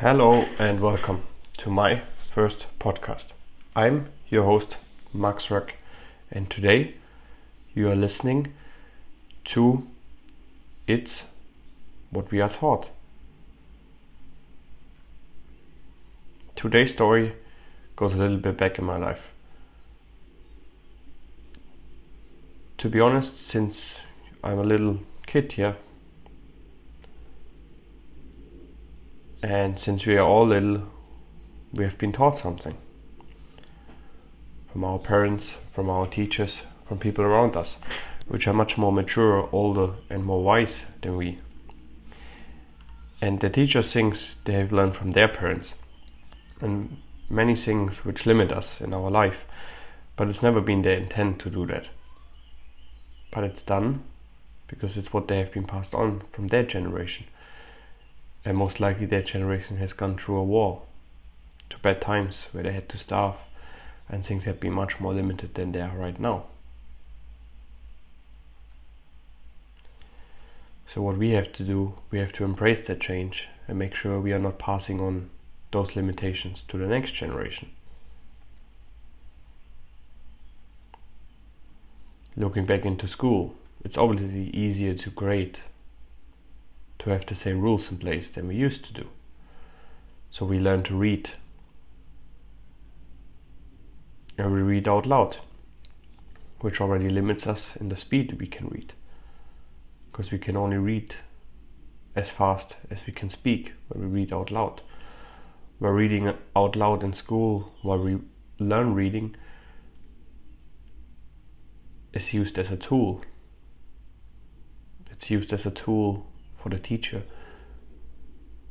Hello and welcome to my first podcast. I'm your host, Max Ruck, and today you are listening to It's What We Are Taught. Today's story goes a little bit back in my life. To be honest, since I'm a little kid here, and since we are all little, we have been taught something from our parents, from our teachers, from people around us, which are much more mature, older, and more wise than we. And the teachers things they have learned from their parents, and many things which limit us in our life, but it's never been their intent to do that. But it's done because it's what they have been passed on from their generation. And most likely their generation has gone through a war, to bad times where they had to starve, and things have been much more limited than they are right now. So, what we have to do, we have to embrace that change and make sure we are not passing on those limitations to the next generation. Looking back into school, it's obviously easier to grade, to have the same rules in place than we used to do. So we learn to read. And we read out loud, which already limits us in the speed we can read. Because we can only read as fast as we can speak when we read out loud. We're reading out loud in school while we learn reading is used as a tool. It's used as a tool for the teacher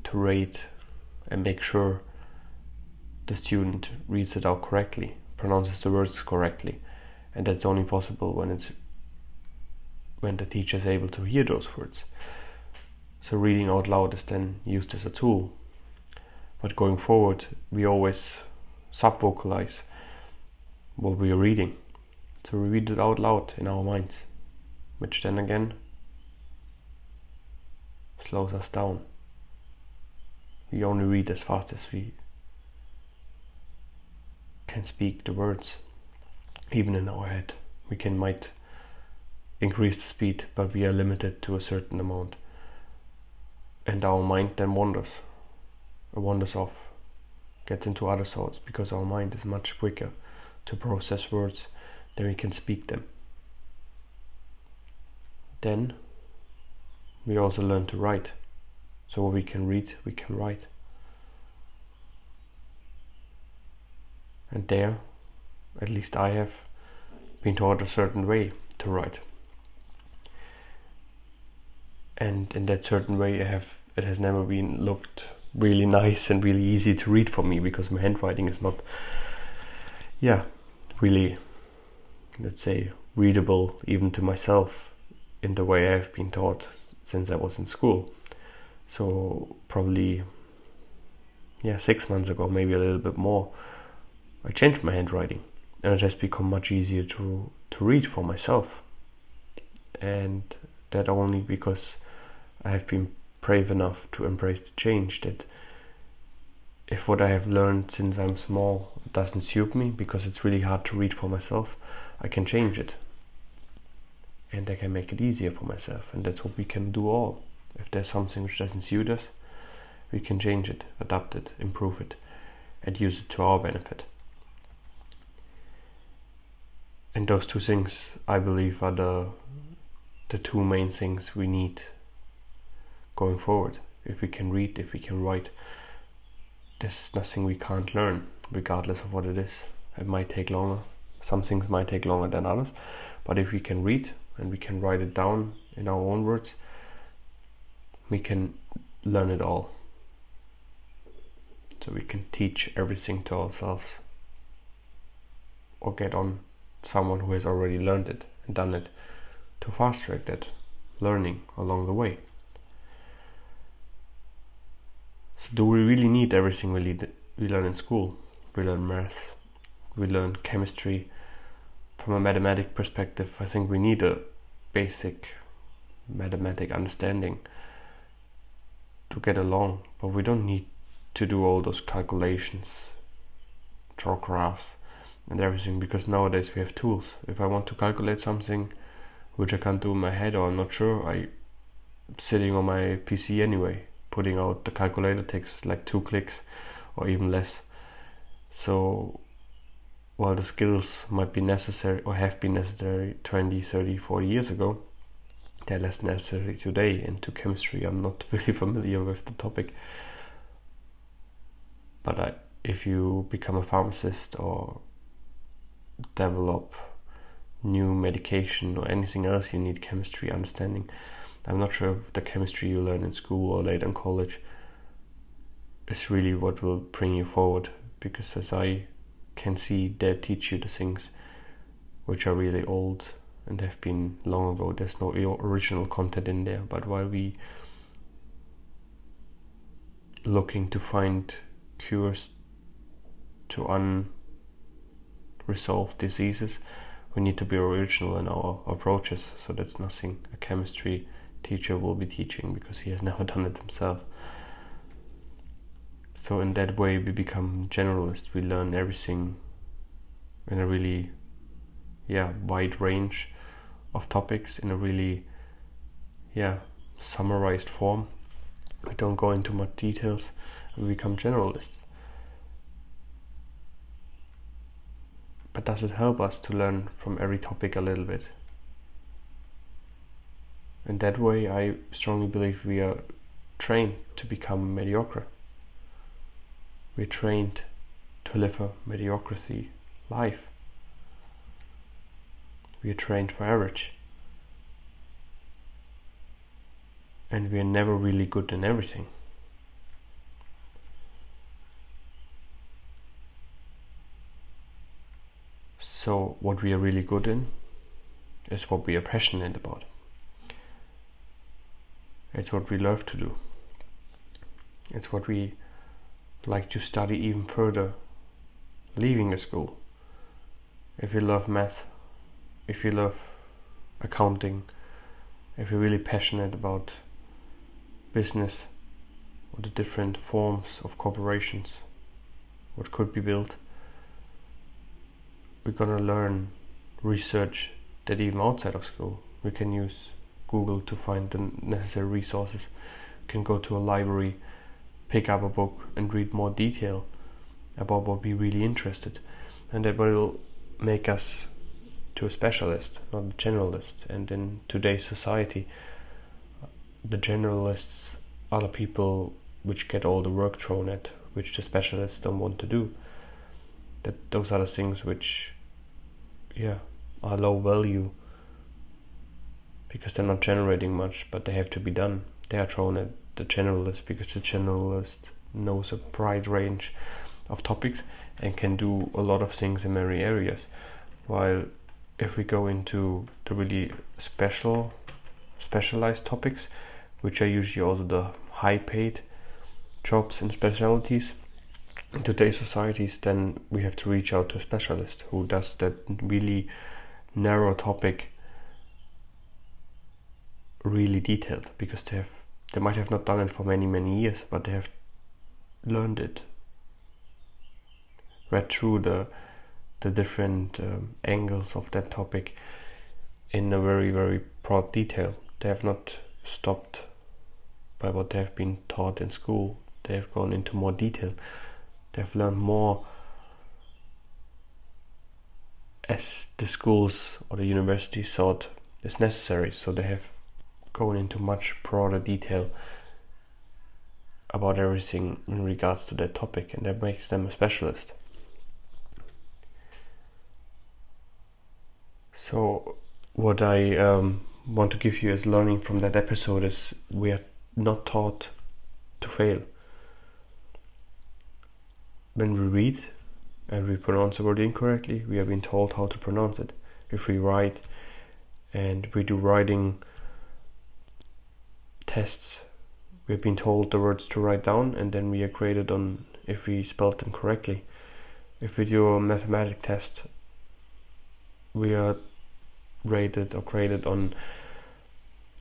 to rate and make sure the student reads it out correctly, pronounces the words correctly, and that's only possible when it's when the teacher is able to hear those words. So reading out loud is then used as a tool. But going forward, we always sub-vocalize what we are reading. So we read it out loud in our minds, which then again slows us down. We only read as fast as we can speak the words, even in our head. We can might increase the speed, but we are limited to a certain amount. And our mind then wanders, wanders off, gets into other thoughts because our mind is much quicker to process words than we can speak them. Then we also learn to write. So what we can read, we can write. And there, at least I have been taught a certain way to write. And in that certain way, I have it has never been looked really nice and really easy to read for me because my handwriting is not, yeah, really, let's say, readable even to myself in the way I have been taught since I was in school. So probably yeah, six months ago, maybe a little bit more, I changed my handwriting and it has become much easier to to read for myself. And that only because I have been brave enough to embrace the change that if what I have learned since I'm small doesn't suit me because it's really hard to read for myself, I can change it and I can make it easier for myself. And that's what we can do all. If there's something which doesn't suit us, we can change it, adapt it, improve it, and use it to our benefit. And those two things, I believe, are the the two main things we need going forward. If we can read, if we can write, there's nothing we can't learn, regardless of what it is. It might take longer. Some things might take longer than others, but if we can read, and we can write it down in our own words, we can learn it all. So we can teach everything to ourselves or get on someone who has already learned it and done it to fast track that learning along the way. So do we really need everything we, lead, we learn in school? We learn math, we learn chemistry, from a mathematic perspective, I think we need a basic mathematic understanding to get along, but we don't need to do all those calculations, draw graphs, and everything because nowadays we have tools. If I want to calculate something which I can't do in my head or I'm not sure, I sitting on my PC anyway, putting out the calculator takes like two clicks or even less. So while the skills might be necessary or have been necessary 20, 30, 40 years ago, they're less necessary today. Into chemistry, I'm not really familiar with the topic. But I, if you become a pharmacist or develop new medication or anything else, you need chemistry understanding. I'm not sure if the chemistry you learn in school or later in college is really what will bring you forward because as I can see they teach you the things which are really old and have been long ago. There's no original content in there. But while we looking to find cures to unresolved diseases we need to be original in our approaches. So that's nothing a chemistry teacher will be teaching because he has never done it himself so in that way we become generalists. We learn everything in a really yeah wide range of topics in a really yeah summarized form. We don't go into much details. We become generalists. But does it help us to learn from every topic a little bit? In that way i strongly believe we are trained to become mediocre we're trained to live a mediocrity life. We are trained for average. And we are never really good in everything. So, what we are really good in is what we are passionate about. It's what we love to do. It's what we like to study even further leaving the school. If you love math, if you love accounting, if you're really passionate about business or the different forms of corporations, what could be built, we're gonna learn research that even outside of school we can use Google to find the necessary resources. We can go to a library pick up a book and read more detail about what we're really interested and that will make us to a specialist not a generalist. And in today's society the generalists are the people which get all the work thrown at which the specialists don't want to do. That those are the things which yeah are low value because they're not generating much but they have to be done. They are thrown at the generalist because the generalist knows a wide range of topics and can do a lot of things in many areas. While if we go into the really special, specialized topics, which are usually also the high paid jobs and specialties in today's societies, then we have to reach out to a specialist who does that really narrow topic really detailed because they have they might have not done it for many, many years, but they have learned it, read through the the different um, angles of that topic in a very, very broad detail. They have not stopped by what they have been taught in school. They have gone into more detail. They have learned more as the schools or the universities thought is necessary. So they have going into much broader detail about everything in regards to that topic, and that makes them a specialist. So, what I um, want to give you as learning from that episode is we are not taught to fail. When we read and we pronounce a word incorrectly, we have been told how to pronounce it. If we write and we do writing tests. We've been told the words to write down and then we are graded on if we spelled them correctly. If we do a mathematic test we are rated or graded on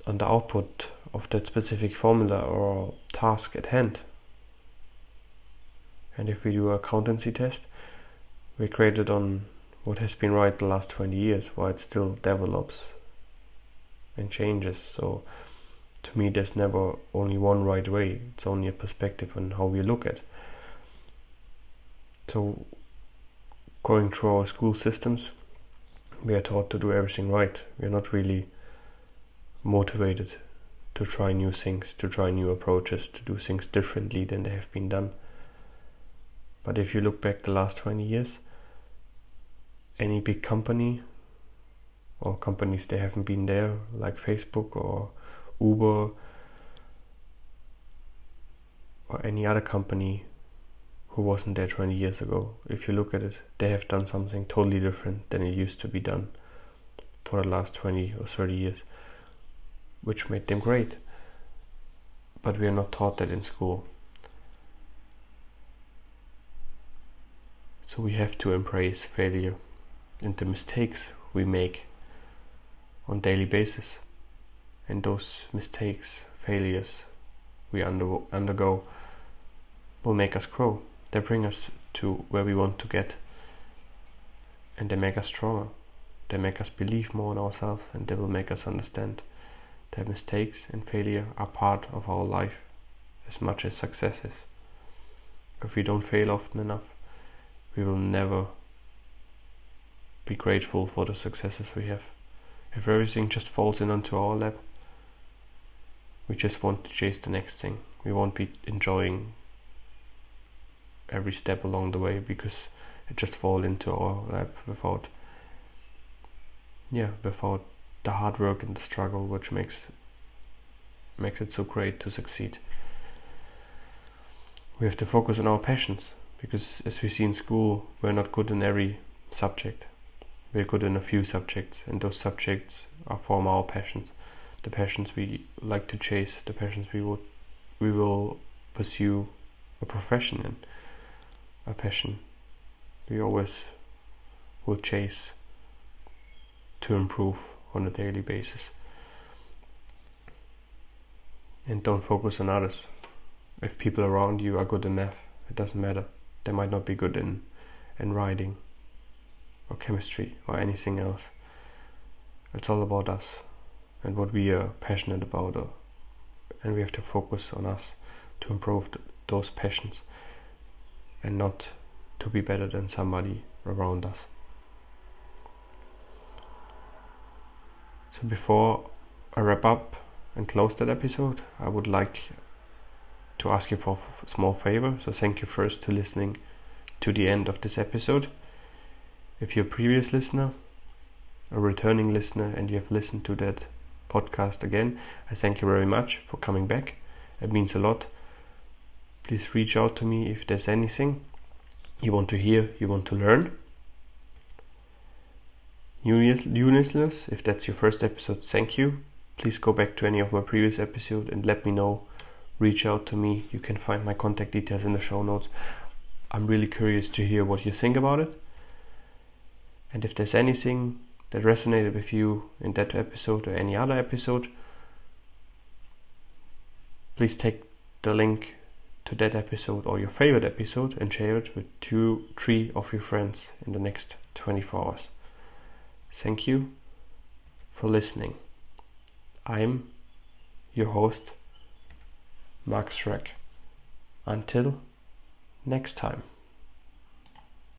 on the output of that specific formula or task at hand. And if we do a accountancy test, we're graded on what has been right the last 20 years, while it still develops and changes. So to me, there's never only one right way. It's only a perspective on how we look at. So going through our school systems, we are taught to do everything right. We are not really motivated to try new things, to try new approaches, to do things differently than they have been done. But if you look back the last 20 years, any big company or companies that haven't been there, like Facebook or Uber or any other company who wasn't there 20 years ago, if you look at it, they have done something totally different than it used to be done for the last 20 or 30 years, which made them great. But we are not taught that in school. So we have to embrace failure and the mistakes we make on daily basis and those mistakes failures we under, undergo will make us grow. They bring us to where we want to get. And they make us stronger. They make us believe more in ourselves and they will make us understand that mistakes and failure are part of our life as much as successes if we don't fail often enough we will never be grateful for the successes we have. If everything just falls in onto our lap, we just want to chase the next thing. We won't be enjoying every step along the way because it just fall into our lap without yeah, without the hard work and the struggle which makes makes it so great to succeed. We have to focus on our passions because as we see in school we're not good in every subject we're good in a few subjects, and those subjects are form our passions, the passions we like to chase, the passions we will we will pursue a profession in, a passion we always will chase to improve on a daily basis. And don't focus on others. If people around you are good math, it doesn't matter. They might not be good in in writing or chemistry or anything else. It's all about us and what we are passionate about, uh, and we have to focus on us to improve th- those passions and not to be better than somebody around us. So, before I wrap up and close that episode, I would like to ask you for a small favor. So, thank you first to listening to the end of this episode. If you're a previous listener, a returning listener, and you have listened to that podcast again, I thank you very much for coming back. It means a lot. Please reach out to me if there's anything you want to hear, you want to learn. New if that's your first episode, thank you. Please go back to any of my previous episodes and let me know. Reach out to me. You can find my contact details in the show notes. I'm really curious to hear what you think about it. And if there's anything that resonated with you in that episode or any other episode, please take the link to that episode or your favorite episode and share it with two, three of your friends in the next 24 hours. Thank you for listening. I'm your host, Max Schreck. Until next time.